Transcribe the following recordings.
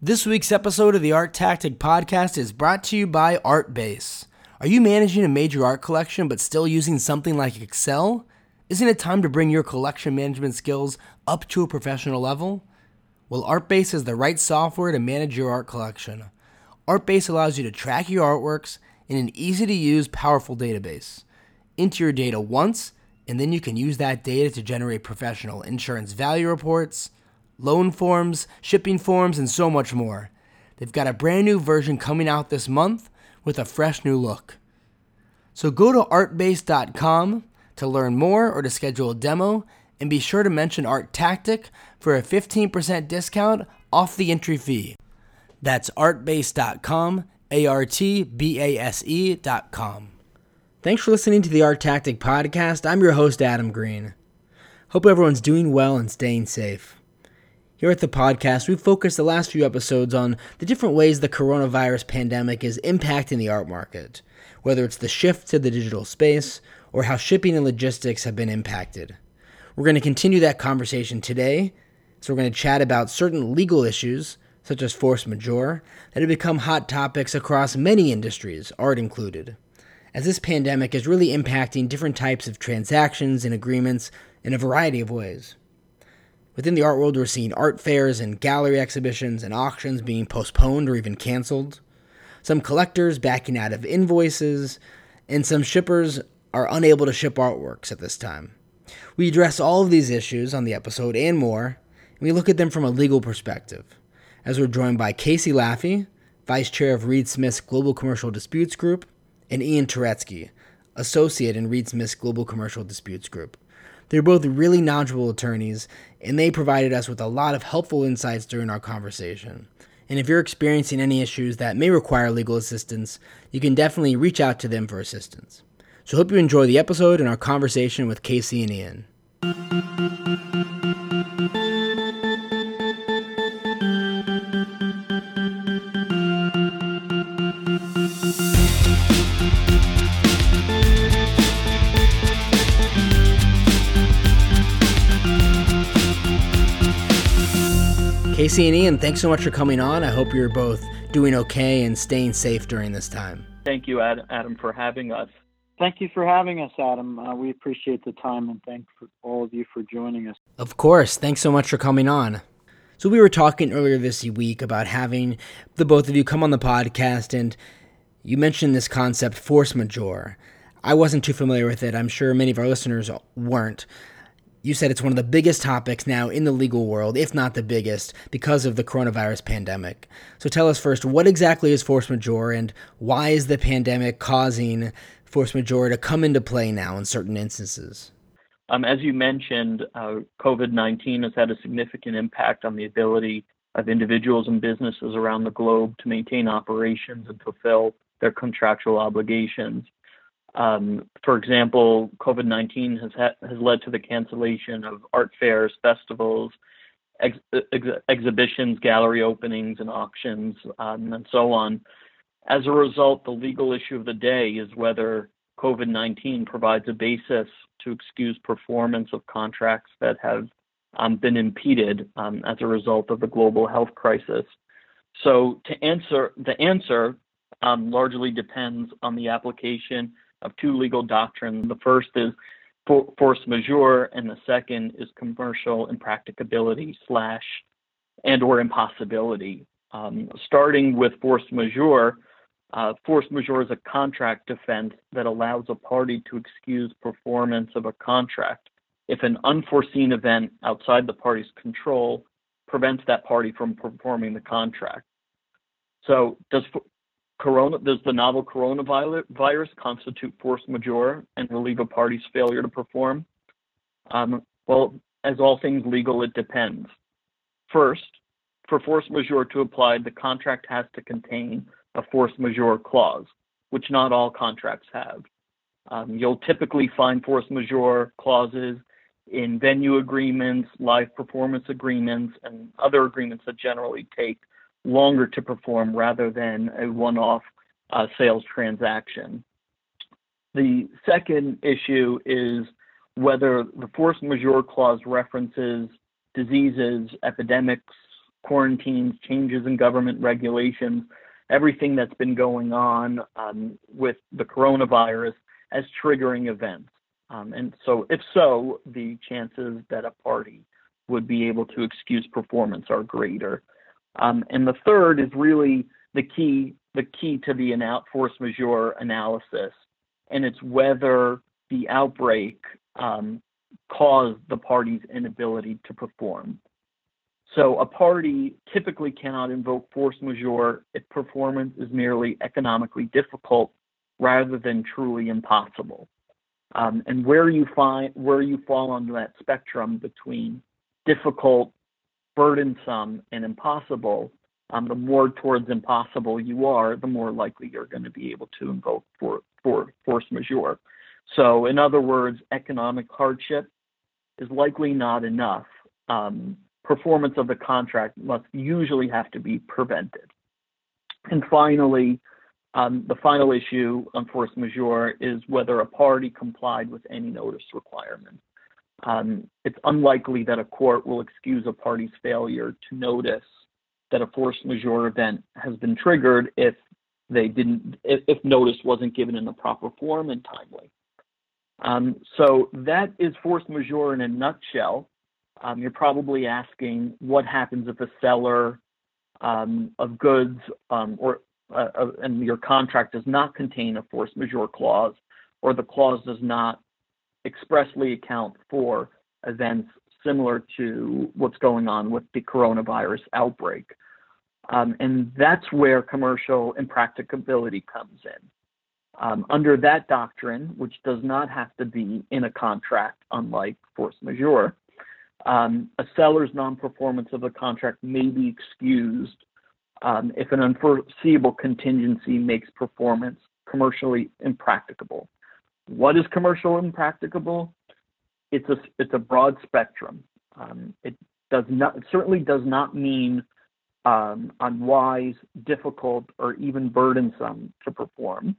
This week's episode of the Art Tactic Podcast is brought to you by Artbase. Are you managing a major art collection but still using something like Excel? Isn't it time to bring your collection management skills up to a professional level? Well, Artbase is the right software to manage your art collection. Artbase allows you to track your artworks in an easy to use, powerful database. Enter your data once, and then you can use that data to generate professional insurance value reports loan forms, shipping forms, and so much more. They've got a brand new version coming out this month with a fresh new look. So go to artbase.com to learn more or to schedule a demo, and be sure to mention Art Tactic for a 15% discount off the entry fee. That's artbase.com, A R T B A S E.com. Thanks for listening to the Art Tactic Podcast. I'm your host, Adam Green. Hope everyone's doing well and staying safe. Here at the podcast, we've focused the last few episodes on the different ways the coronavirus pandemic is impacting the art market, whether it's the shift to the digital space or how shipping and logistics have been impacted. We're going to continue that conversation today, so we're going to chat about certain legal issues, such as force majeure, that have become hot topics across many industries, art included, as this pandemic is really impacting different types of transactions and agreements in a variety of ways. Within the art world, we're seeing art fairs and gallery exhibitions and auctions being postponed or even canceled. Some collectors backing out of invoices, and some shippers are unable to ship artworks at this time. We address all of these issues on the episode and more, and we look at them from a legal perspective, as we're joined by Casey Laffey, Vice Chair of Reed Smith's Global Commercial Disputes Group, and Ian Turetsky, Associate in Reed Smith's Global Commercial Disputes Group. They're both really knowledgeable attorneys, and they provided us with a lot of helpful insights during our conversation. And if you're experiencing any issues that may require legal assistance, you can definitely reach out to them for assistance. So, hope you enjoy the episode and our conversation with Casey and Ian. Casey and Ian, thanks so much for coming on. I hope you're both doing okay and staying safe during this time. Thank you, Adam, for having us. Thank you for having us, Adam. Uh, we appreciate the time and thank all of you for joining us. Of course. Thanks so much for coming on. So, we were talking earlier this week about having the both of you come on the podcast, and you mentioned this concept, force majeure. I wasn't too familiar with it. I'm sure many of our listeners weren't. You said it's one of the biggest topics now in the legal world, if not the biggest, because of the coronavirus pandemic. So tell us first, what exactly is force majeure and why is the pandemic causing force majeure to come into play now in certain instances? Um, as you mentioned, uh, COVID 19 has had a significant impact on the ability of individuals and businesses around the globe to maintain operations and fulfill their contractual obligations. Um, for example, COVID 19 has, ha- has led to the cancellation of art fairs, festivals, ex- ex- exhibitions, gallery openings, and auctions, um, and so on. As a result, the legal issue of the day is whether COVID 19 provides a basis to excuse performance of contracts that have um, been impeded um, as a result of the global health crisis. So, to answer, the answer um, largely depends on the application of two legal doctrines. The first is force majeure, and the second is commercial impracticability slash and or impossibility. Um, starting with force majeure, uh, force majeure is a contract defense that allows a party to excuse performance of a contract if an unforeseen event outside the party's control prevents that party from performing the contract. So, does Corona, does the novel coronavirus constitute force majeure and relieve a party's failure to perform? Um, well, as all things legal, it depends. First, for force majeure to apply, the contract has to contain a force majeure clause, which not all contracts have. Um, you'll typically find force majeure clauses in venue agreements, live performance agreements, and other agreements that generally take longer to perform rather than a one-off uh, sales transaction. The second issue is whether the force majeure clause references diseases, epidemics, quarantines, changes in government regulations, everything that's been going on um, with the coronavirus as triggering events. Um, and so, if so, the chances that a party would be able to excuse performance are greater. Um, and the third is really the key, the key to the force majeure analysis, and it's whether the outbreak um, caused the party's inability to perform. So a party typically cannot invoke force majeure if performance is merely economically difficult rather than truly impossible. Um, and where you find where you fall on that spectrum between difficult, burdensome, and impossible, um, the more towards impossible you are, the more likely you're going to be able to invoke for, for force majeure. So, in other words, economic hardship is likely not enough. Um, performance of the contract must usually have to be prevented. And finally, um, the final issue on force majeure is whether a party complied with any notice requirements. Um, it's unlikely that a court will excuse a party's failure to notice that a force majeure event has been triggered if they didn't if, notice wasn't given in the proper form and timely. Um, so that is force majeure in a nutshell. Um, you're probably asking what happens if a seller um, of goods um, or uh, uh, and your contract does not contain a force majeure clause, or the clause does not expressly account for events similar to what's going on with the coronavirus outbreak. Um, and that's where commercial impracticability comes in. Um, under that doctrine, which does not have to be in a contract, unlike force majeure, um, a seller's non performance of a contract may be excused um, if an unforeseeable contingency makes performance commercially impracticable. What is commercial impracticable? It's a it's a broad spectrum. Um, it does not it certainly does not mean um, unwise, difficult, or even burdensome to perform.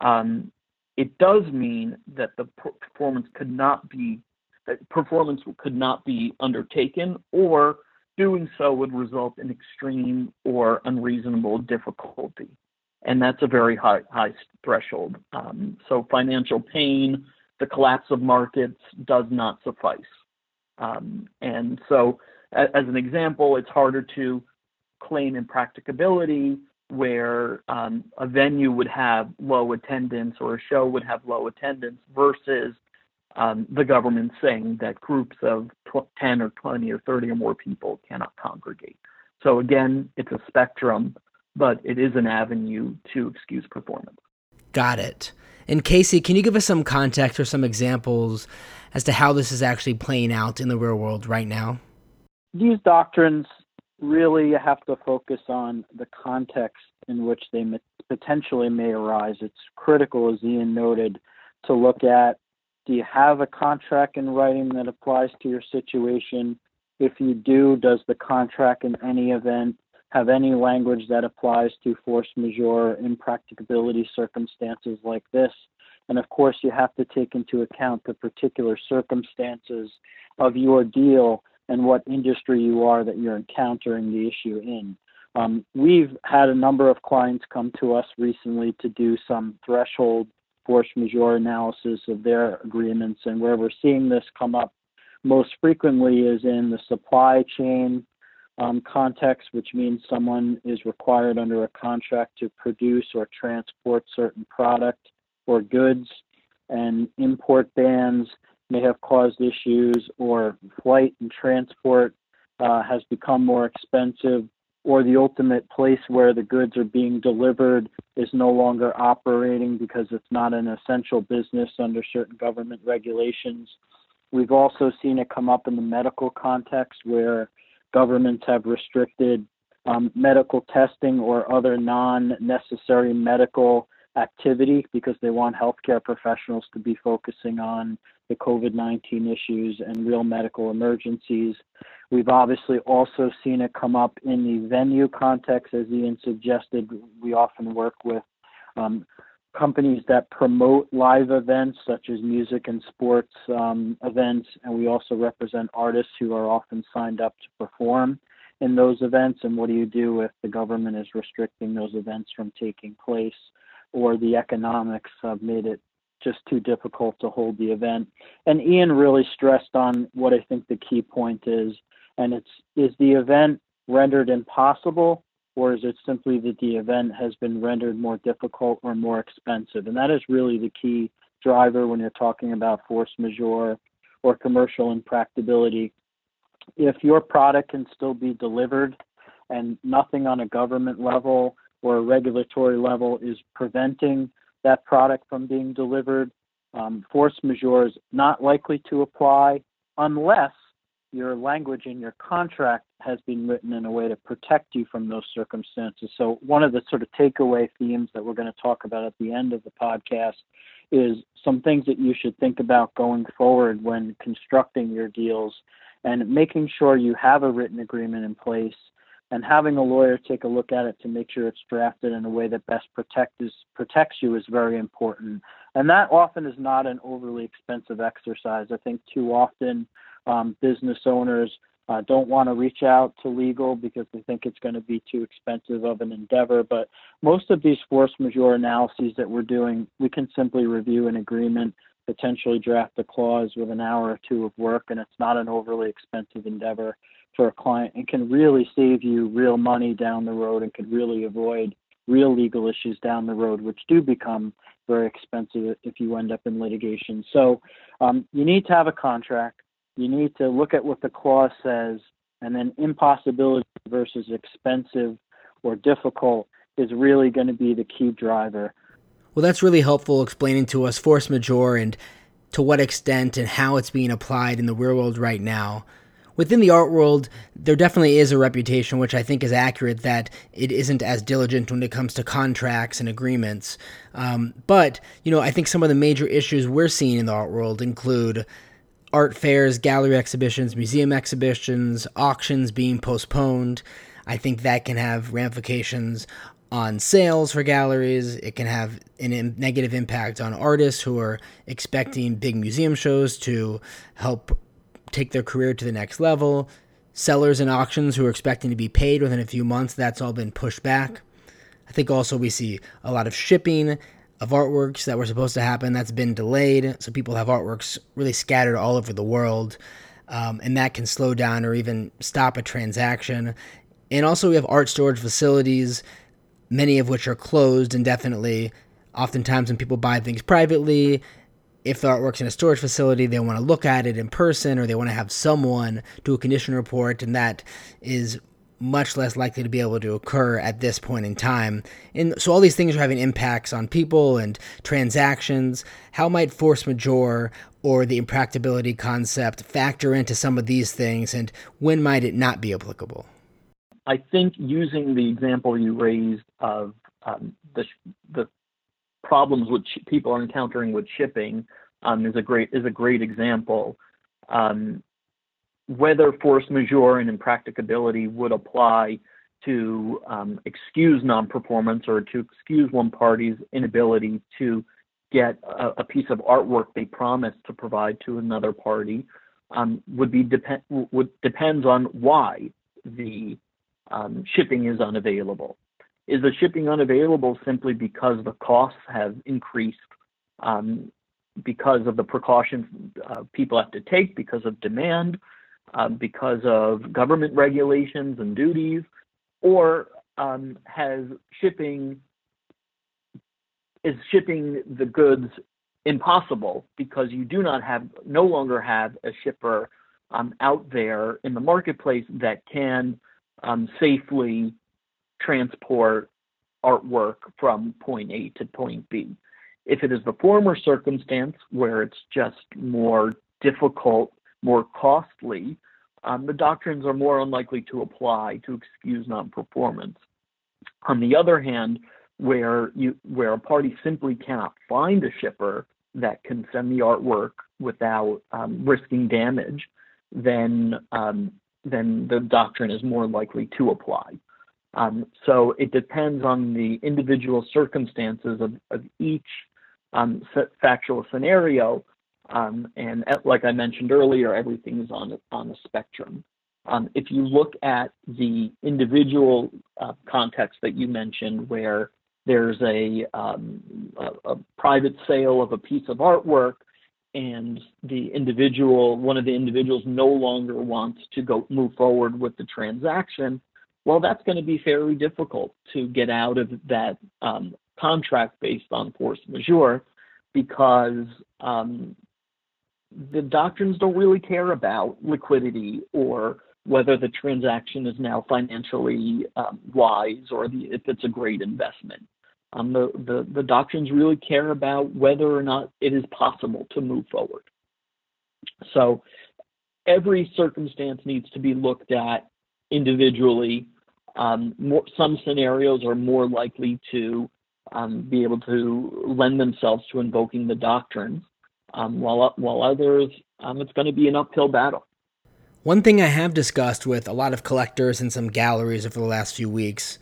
Um, it does mean that the performance could not be performance could not be undertaken, or doing so would result in extreme or unreasonable difficulty and that's a very high, high threshold. Um, so financial pain, the collapse of markets does not suffice. Um, and so, as, as, an example, it's harder to claim impracticability where um, a venue would have low attendance or a show would have low attendance versus um, the government saying that groups of tw- 10 or 20 or 30 or more people cannot congregate. So again, it's a spectrum but it is an avenue to excuse performance. Got it. And Casey, can you give us some context or some examples as to how this is actually playing out in the real world right now? These doctrines really have to focus on the context in which they potentially may arise. It's critical, as Ian noted, to look at do you have a contract in writing that applies to your situation? If you do, does the contract in any event have any language that applies to force majeure impracticability circumstances like this. And of course, you have to take into account the particular circumstances of your deal and what industry you are that you're encountering the issue in. Um, we've had a number of clients come to us recently to do some threshold force majeure analysis of their agreements, and where we're seeing this come up most frequently is in the supply chain um, context, which means someone is required under a contract to produce or transport certain product or goods, and import bans may have caused issues, or flight and transport uh, has become more expensive, or the ultimate place where the goods are being delivered is no longer operating because it's not an essential business under certain government regulations. We've also seen it come up in the medical context where governments have restricted um, medical testing or other non necessary medical activity because they want healthcare professionals to be focusing on the COVID 19 issues and real medical emergencies. We've obviously also seen it come up in the venue context, as Ian suggested. We often work with um, companies that promote live events such as music and sports um, events, and we also represent artists who are often signed up to perform. in those events, and what do you do if the government is restricting those events from taking place, or the economics have made it just too difficult to hold the event. And Ian really stressed on what I think the key point is, and it's is the event rendered impossible or is it simply that the event has been rendered more difficult or more expensive? And that is really the key driver when you're talking about force majeure or commercial impracticability. If your product can still be delivered and nothing on a government level or a regulatory level is preventing that product from being delivered, um, force majeure is not likely to apply unless your language in your contract has been written in a way to protect you from those circumstances. So, one of the sort of takeaway themes that we're going to talk about at the end of the podcast is some things that you should think about going forward when constructing your deals and making sure you have a written agreement in place and having a lawyer take a look at it to make sure it's drafted in a way that best protects protects you is very important. And that often is not an overly expensive exercise. I think too often um, business owners uh, don't want to reach out to legal because they think it's going to be too expensive of an endeavor. But most of these force majeure analyses that we're doing, we can simply review an agreement, potentially draft a clause with an hour or two of work, and it's not an overly expensive endeavor for a client and can really save you real money down the road and can really avoid real legal issues down the road, which do become very expensive if you end up in litigation. So um, you need to have a contract you need to look at what the clause says, and then impossibility versus expensive or difficult is really going to be the key driver. Well, that's really helpful explaining to us force majeure and to what extent and how it's being applied in the real world right now. Within the art world, there definitely is a reputation, which I think is accurate, that it isn't as diligent when it comes to contracts and agreements. Um, but, you know, I think some of the major issues we're seeing in the art world include art fairs, gallery exhibitions, museum exhibitions, auctions being postponed. I think that can have ramifications on sales for galleries. It can have a negative impact on artists who are expecting big museum shows to help take their career to the next level. Sellers and auctions who are expecting to be paid within a few months, that's all been pushed back. I think also we see a lot of shipping of artworks that were supposed to happen that's been delayed. So people have artworks really scattered all over the world. Um, and that can slow down or even stop a transaction. And also, we have art storage facilities, many of which are closed indefinitely. Oftentimes, when people buy things privately, if the artwork's in a storage facility, they want to look at it in person or they want to have someone do a condition report, and that is much less likely to be able to occur at this point in time. And so all these things are having impacts on people and transactions. How might force majeure or the impracticability concept factor into some of these things and when might it not be applicable? I think using the example you raised of um, the, the problems which people are encountering with shipping um, is a great is a great example. Um, whether force majeure and impracticability would apply to um, excuse non-performance or to excuse one party's inability to get a, a, piece of artwork they promised to provide to another party um, would be depend would depends on why the um, shipping is unavailable. Is the shipping unavailable simply because the costs have increased um, because of the precautions uh, people have to take because of demand? Um, because of government regulations and duties, or um, has shipping is shipping the goods impossible because you do not have no longer have a shipper um, out there in the marketplace that can um, safely transport artwork from point A to point B. If it is the former circumstance where it's just more difficult more costly, um, the doctrines are more unlikely to apply to excuse non-performance. On the other hand, where you where a party simply cannot find a shipper that can send the artwork without um, risking damage, then um, then the doctrine is more likely to apply. Um, so it depends on the individual circumstances of, of each um, factual scenario um, and like I mentioned earlier, everything is on on a spectrum. Um, if you look at the individual uh, context that you mentioned, where there's a, um, a, a, private sale of a piece of artwork, and the individual, one of the individuals, no longer wants to go move forward with the transaction, well, that's going to be fairly difficult to get out of that um, contract based on force majeure because um, the doctrines don't really care about liquidity or whether the transaction is now financially um, wise or the, if it's a great investment. Um, the, the, the doctrines really care about whether or not it is possible to move forward. So every circumstance needs to be looked at individually. Um, more, some scenarios are more likely to um, be able to lend themselves to invoking the doctrines, um, while, while others, um, it's going to be an uphill battle. One thing I have discussed with a lot of collectors and some galleries over the last few weeks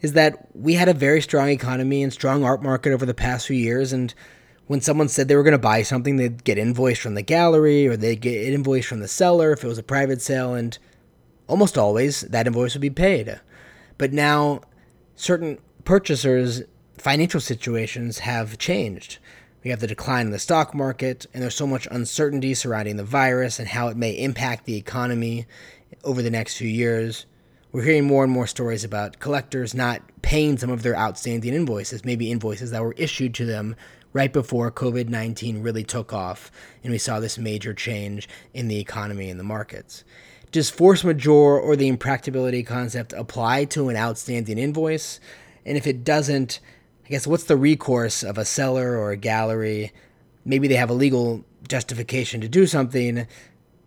is that we had a very strong economy and strong art market over the past few years. And when someone said they were going to buy something, they'd get invoiced from the gallery or they'd get invoiced from the seller if it was a private sale. And almost always that invoice would be paid. But now certain purchasers' financial situations have changed. We have the decline in the stock market, and there's so much uncertainty surrounding the virus and how it may impact the economy over the next few years. We're hearing more and more stories about collectors not paying some of their outstanding invoices, maybe invoices that were issued to them right before COVID 19 really took off, and we saw this major change in the economy and the markets. Does force majeure or the impracticability concept apply to an outstanding invoice? And if it doesn't, I guess what's the recourse of a seller or a gallery? Maybe they have a legal justification to do something,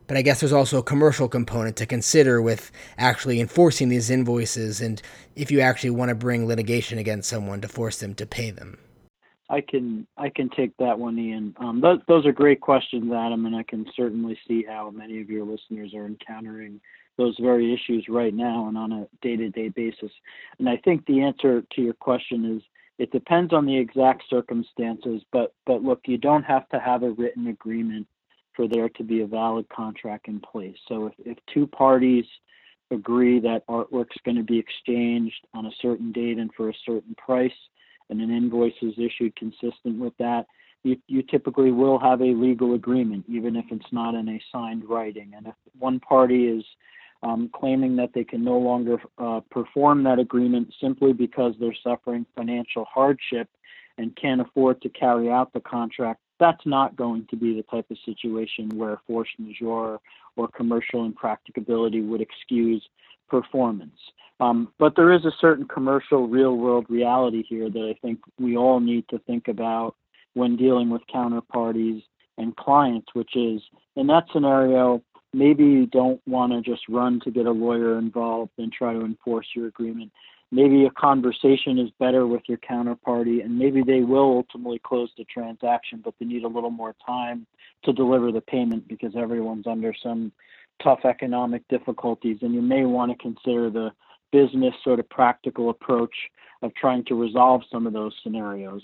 but I guess there's also a commercial component to consider with actually enforcing these invoices and if you actually want to bring litigation against someone to force them to pay them. I can I can take that one, Ian. Um, those, those are great questions, Adam, and I can certainly see how many of your listeners are encountering those very issues right now and on a day-to-day basis. And I think the answer to your question is it depends on the exact circumstances, but but look, you don't have to have a written agreement for there to be a valid contract in place. So if, if two parties agree that artwork's going to be exchanged on a certain date and for a certain price, and an invoice is issued consistent with that, you, you typically will have a legal agreement, even if it's not in a signed writing. And if one party is um, claiming that they can no longer uh, perform that agreement simply because they're suffering financial hardship and can't afford to carry out the contract, that's not going to be the type of situation where force majeure or commercial impracticability would excuse performance. Um, but there is a certain commercial real world reality here that I think we all need to think about when dealing with counterparties and clients, which is in that scenario, maybe you don't want to just run to get a lawyer involved and try to enforce your agreement. Maybe a conversation is better with your counterparty and maybe they will ultimately close the transaction but they need a little more time to deliver the payment because everyone's under some tough economic difficulties and you may want to consider the business sort of practical approach of trying to resolve some of those scenarios.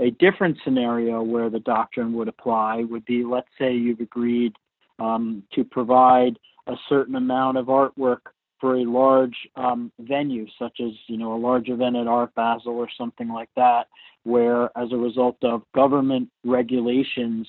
A different scenario where the doctrine would apply would be let's say you've agreed um, to provide a certain amount of artwork for a large um, venue, such as you know a large event at Art Basel or something like that, where as a result of government regulations,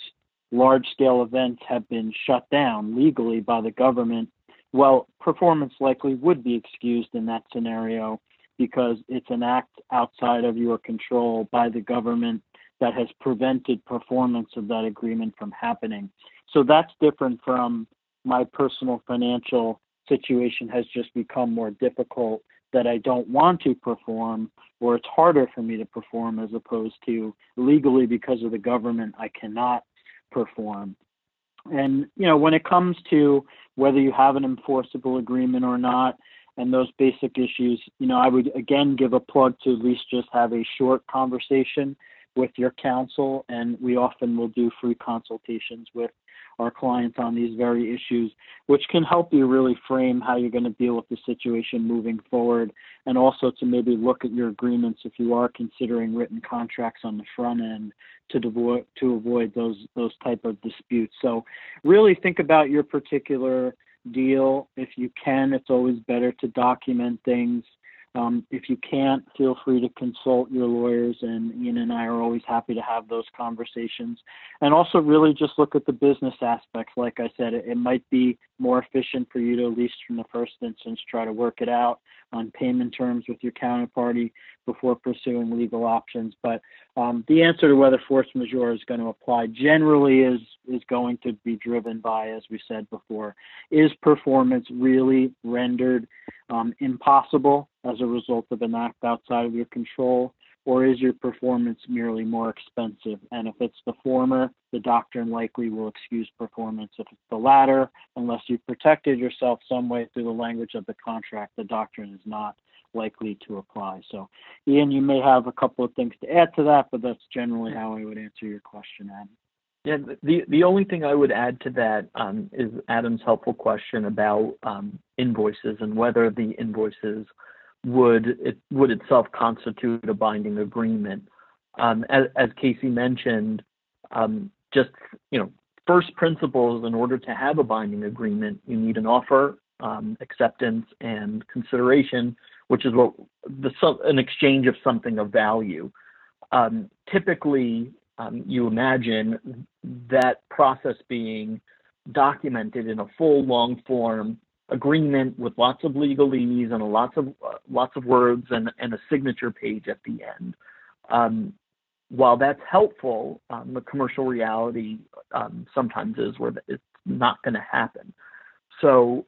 large-scale events have been shut down legally by the government. Well, performance likely would be excused in that scenario because it's an act outside of your control by the government that has prevented performance of that agreement from happening. So that's different from my personal financial situation has just become more difficult that I don't want to perform or it's harder for me to perform as opposed to legally because of the government I cannot perform. And you know, when it comes to whether you have an enforceable agreement or not and those basic issues, you know, I would again give a plug to at least just have a short conversation with your counsel and we often will do free consultations with our clients on these very issues, which can help you really frame how you're going to deal with the situation moving forward, and also to maybe look at your agreements if you are considering written contracts on the front end to avoid to avoid those those type of disputes. So, really think about your particular deal. If you can, it's always better to document things. Um, if you can't, feel free to consult your lawyers, and Ian and I are always happy to have those conversations. And also, really just look at the business aspects. Like I said, it, it might be more efficient for you to, at least from the first instance, try to work it out on payment terms with your counterparty before pursuing legal options. But um, the answer to whether force majeure is going to apply generally is is going to be driven by, as we said before, is performance really rendered um, impossible as a result of an act outside of your control, or is your performance merely more expensive? And if it's the former, the doctrine likely will excuse performance. If it's the latter, unless you've protected yourself some way through the language of the contract, the doctrine is not likely to apply. So, Ian, you may have a couple of things to add to that, but that's generally how I would answer your question, Adam. Yeah, the the only thing I would add to that um, is Adam's helpful question about um, invoices and whether the invoices would it would itself constitute a binding agreement. Um, as, as, Casey mentioned, um, just you know, first principles in order to have a binding agreement, you need an offer, um, acceptance, and consideration, which is what the an exchange of something of value. Um, typically, um, you imagine that process being documented in a full long form agreement with lots of legalese and lots of uh, lots of words and, and a signature page at the end. Um, while that's helpful, um, the commercial reality um, sometimes is where it's not going to happen. So,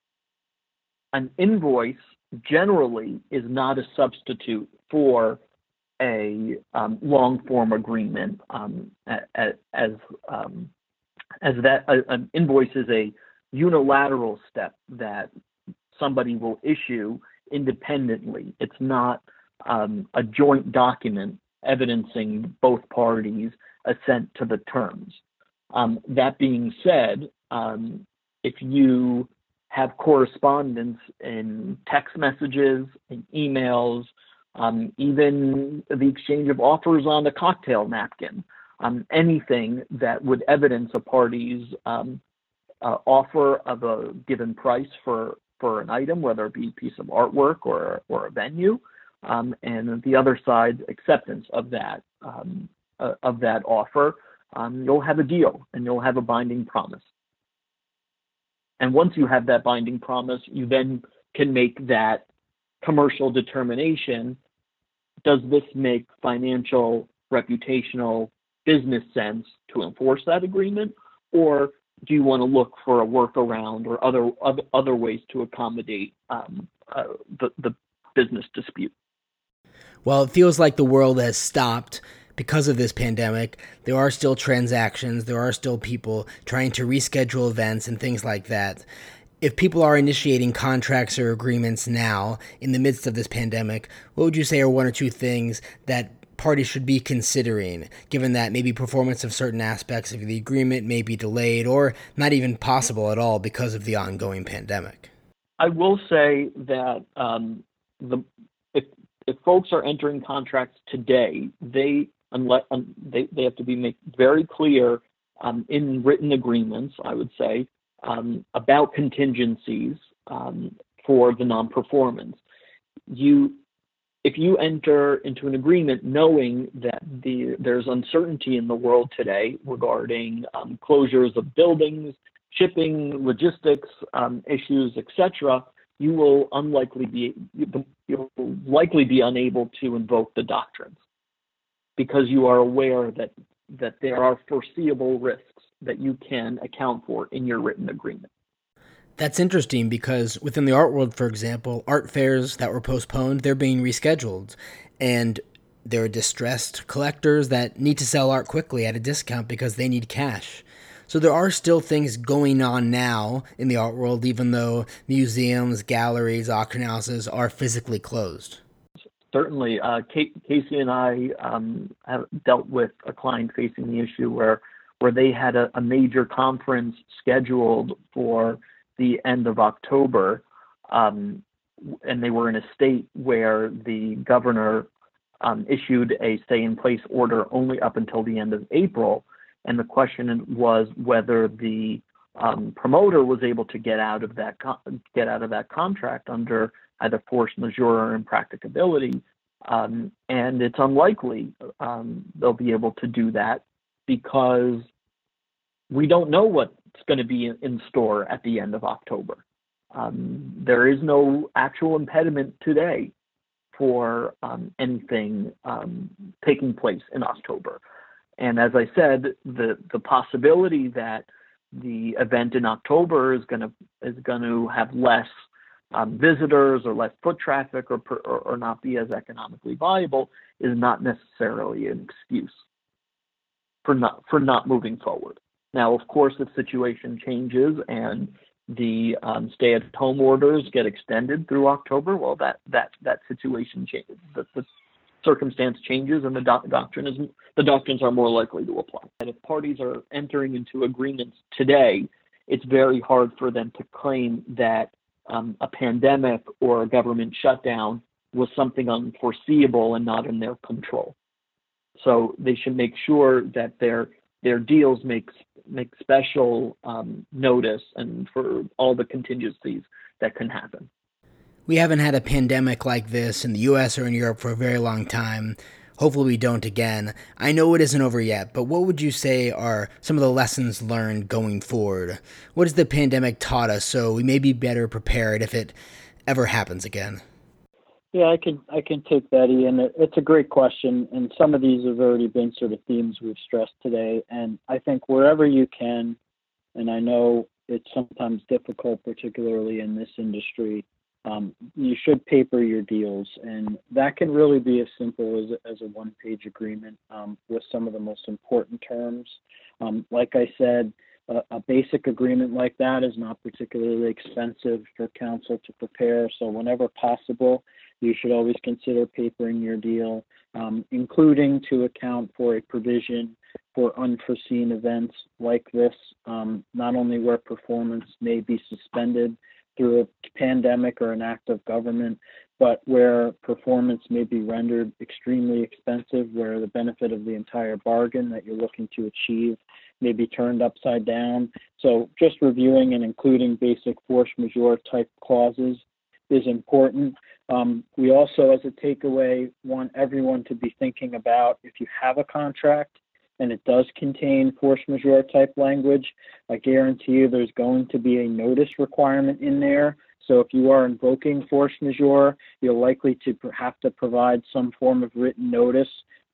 an invoice generally is not a substitute for a um, long form agreement um, as as, um, as that an invoice is a unilateral step that somebody will issue independently. It's not um, a joint document evidencing both parties' assent to the terms. Um, that being said, um, if you have correspondence in text messages, in emails, um, even the exchange of offers on a cocktail napkin, um, anything that would evidence a party's um, uh, offer of a given price for for an item, whether it be a piece of artwork or or a venue, um, and the other side's acceptance of that um, uh, of that offer, um, you'll have a deal and you'll have a binding promise. And once you have that binding promise, you then can make that commercial determination. Does this make financial, reputational, business sense to enforce that agreement, or do you want to look for a workaround or other other, ways to accommodate um, uh, the the business dispute? Well, it feels like the world has stopped because of this pandemic. There are still transactions, there are still people trying to reschedule events and things like that. If people are initiating contracts or agreements now in the midst of this pandemic, what would you say are one or two things that parties should be considering, given that maybe performance of certain aspects of the agreement may be delayed or not even possible at all because of the ongoing pandemic? I will say that um, the if if folks are entering contracts today, they unless um, they they have to be made very clear um, in written agreements. I would say um, about contingencies um, for the non-performance. You if you enter into an agreement knowing that the, there's uncertainty in the world today regarding um, closures of buildings, shipping, logistics um, issues, etc., you will unlikely be you'll likely be unable to invoke the doctrines because you are aware that that there are foreseeable risks that you can account for in your written agreement. That's interesting because within the art world, for example, art fairs that were postponed, they're being rescheduled. And there are distressed collectors that need to sell art quickly at a discount because they need cash. So there are still things going on now in the art world, even though museums, galleries, auction houses are physically closed. Certainly. Uh, Casey and I um, have dealt with a client facing the issue where, where they had a, a major conference scheduled for the end of October, um, and they were in a state where the governor um, issued a stay in place order only up until the end of April. And the question was whether the um, promoter was able to get out of that get out of that contract under either force majeure or impracticability, um, and it's unlikely um, they'll be able to do that because we don't know what's going to be in, store at the end of October. Um, there is no actual impediment today for um, anything um, taking place in October. And as I said, the the possibility that the event in October is going to is going to have less um, visitors or less foot traffic or, or, or not be as economically viable is not necessarily an excuse for not for not moving forward. Now, of course, if situation changes and the um, stay-at-home orders get extended through October, well, that that that situation changes. The, the circumstance changes, and the doctrine is the doctrines are more likely to apply. And if parties are entering into agreements today, it's very hard for them to claim that um, a pandemic or a government shutdown was something unforeseeable and not in their control. So they should make sure that their their deals make make special um, notice and for all the contingencies that can happen. We haven't had a pandemic like this in the US or in Europe for a very long time. Hopefully, we don't again. I know it isn't over yet, but what would you say are some of the lessons learned going forward? What has the pandemic taught us so we may be better prepared if it ever happens again? Yeah, I can I can take that, Ian. It's a great question, and some of these have already been sort of themes we've stressed today. And I think wherever you can, and I know it's sometimes difficult, particularly in this industry, um, you should paper your deals, and that can really be as simple as, as a one page agreement um, with some of the most important terms. Um, like I said, a, a, basic agreement like that is not particularly expensive for counsel to prepare, so whenever possible, you should always consider papering your deal, um, including to account for a provision for unforeseen events like this, um, not only where performance may be suspended through a pandemic or an act of government, but where performance may be rendered extremely expensive, where the benefit of the entire bargain that you're looking to achieve may be turned upside down. So, just reviewing and including basic force majeure type clauses is important. Um, we also, as a takeaway, want everyone to be thinking about if you have a contract and it does contain force majeure type language, I guarantee you there's going to be a notice requirement in there. So if you are invoking force majeure, you're likely to have to provide some form of written notice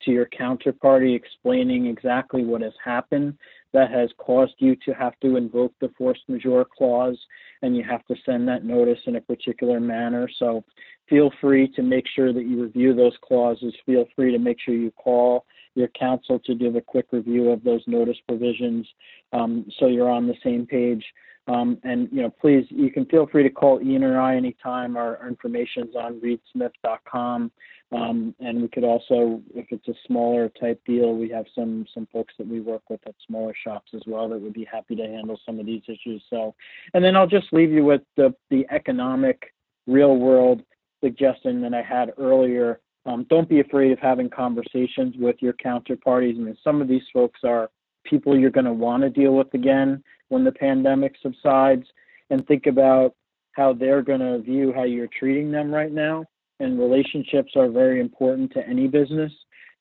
to your counterparty explaining exactly what has happened that has caused you to have to invoke the force majeure clause and you have to send that notice in a particular manner. So feel free to make sure that you review those clauses. Feel free to make sure you call your counsel to do a quick review of those notice provisions um, so you're on the same page. Um, and you know, please, you can feel free to call Ian or I anytime. Our, our information's on reedsmith.com. Um, and we could also, if it's a smaller type deal, we have some some folks that we work with at smaller shops as well that would be happy to handle some of these issues. So, and then I'll just leave you with the the economic, real world suggestion that I had earlier um, don't be afraid of having conversations with your counterparties. I mean, some of these folks are people you're going to want to deal with again when the pandemic subsides, and think about how they're going to view how you're treating them right now. And relationships are very important to any business.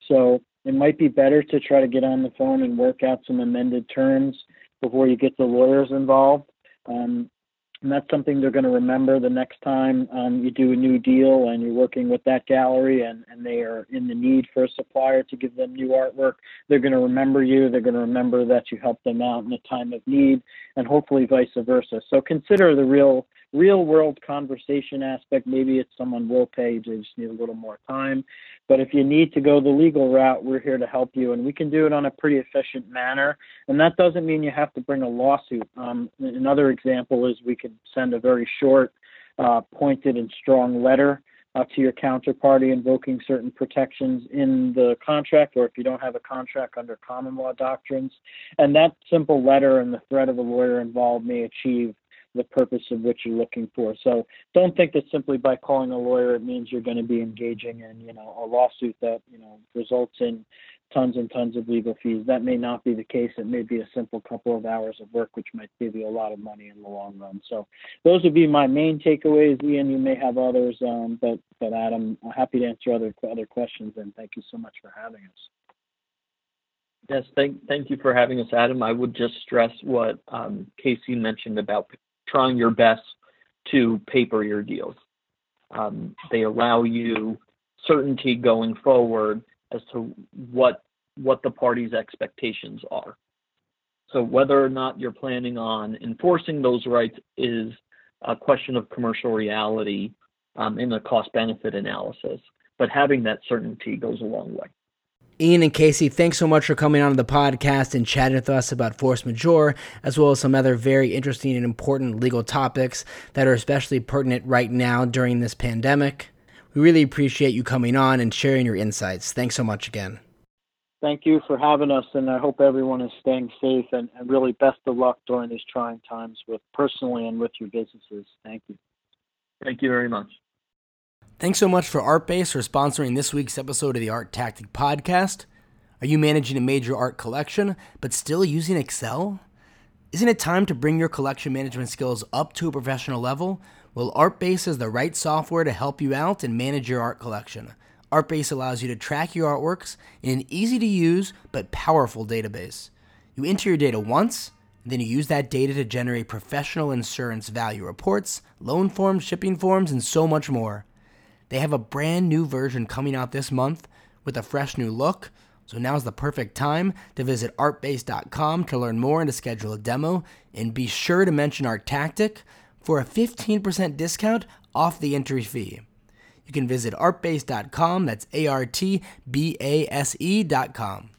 So it might be better to try to get on the phone and work out some amended terms before you get the lawyers involved. Um, and that's something they're going to remember the next time um, you do a new deal and you're working with that gallery and, and they are in the need for a supplier to give them new artwork. They're going to remember you. They're going to remember that you helped them out in a time of need, and hopefully vice versa. So consider the real real world conversation aspect. Maybe it's someone will pay, they just need a little more time. But if you need to go the legal route, we're here to help you, and we can do it on a pretty efficient manner. And that doesn't mean you have to bring a lawsuit. Um, another example is we could send a very short, uh, pointed, and strong letter. Uh, to your counterparty invoking certain protections in the contract, or if you don't have a contract under common law doctrines. And that simple letter and the threat of a lawyer involved may achieve the purpose of what you're looking for. So don't think that simply by calling a lawyer it means you're going to be engaging in you know a lawsuit that you know results in tons and tons of legal fees. That may not be the case. It may be a simple couple of hours of work, which might save you a lot of money in the long run. So those would be my main takeaways. Ian, you may have others, um, but but Adam, I'm happy to answer other other questions. And thank you so much for having us. Yes, thank thank you for having us, Adam. I would just stress what um, Casey mentioned about trying your best to paper your deals. Um, they allow you certainty going forward as to what what the party's expectations are. So whether or not you're planning on enforcing those rights is a question of commercial reality um, in a cost benefit analysis. But having that certainty goes a long way. Ian and Casey, thanks so much for coming on the podcast and chatting with us about force majeure, as well as some other very interesting and important legal topics that are especially pertinent right now during this pandemic. We really appreciate you coming on and sharing your insights. Thanks so much again. Thank you for having us, and I hope everyone is staying safe and, and really best of luck during these trying times with personally and with your businesses. Thank you. Thank you very much. Thanks so much for ArtBase for sponsoring this week's episode of the Art Tactic Podcast. Are you managing a major art collection but still using Excel? Isn't it time to bring your collection management skills up to a professional level? Well, ArtBase is the right software to help you out and manage your art collection. ArtBase allows you to track your artworks in an easy to use but powerful database. You enter your data once, then you use that data to generate professional insurance value reports, loan forms, shipping forms, and so much more. They have a brand new version coming out this month with a fresh new look, so now's the perfect time to visit artbase.com to learn more and to schedule a demo. And be sure to mention Art Tactic for a 15% discount off the entry fee. You can visit artbase.com, that's A R T B A S E.com.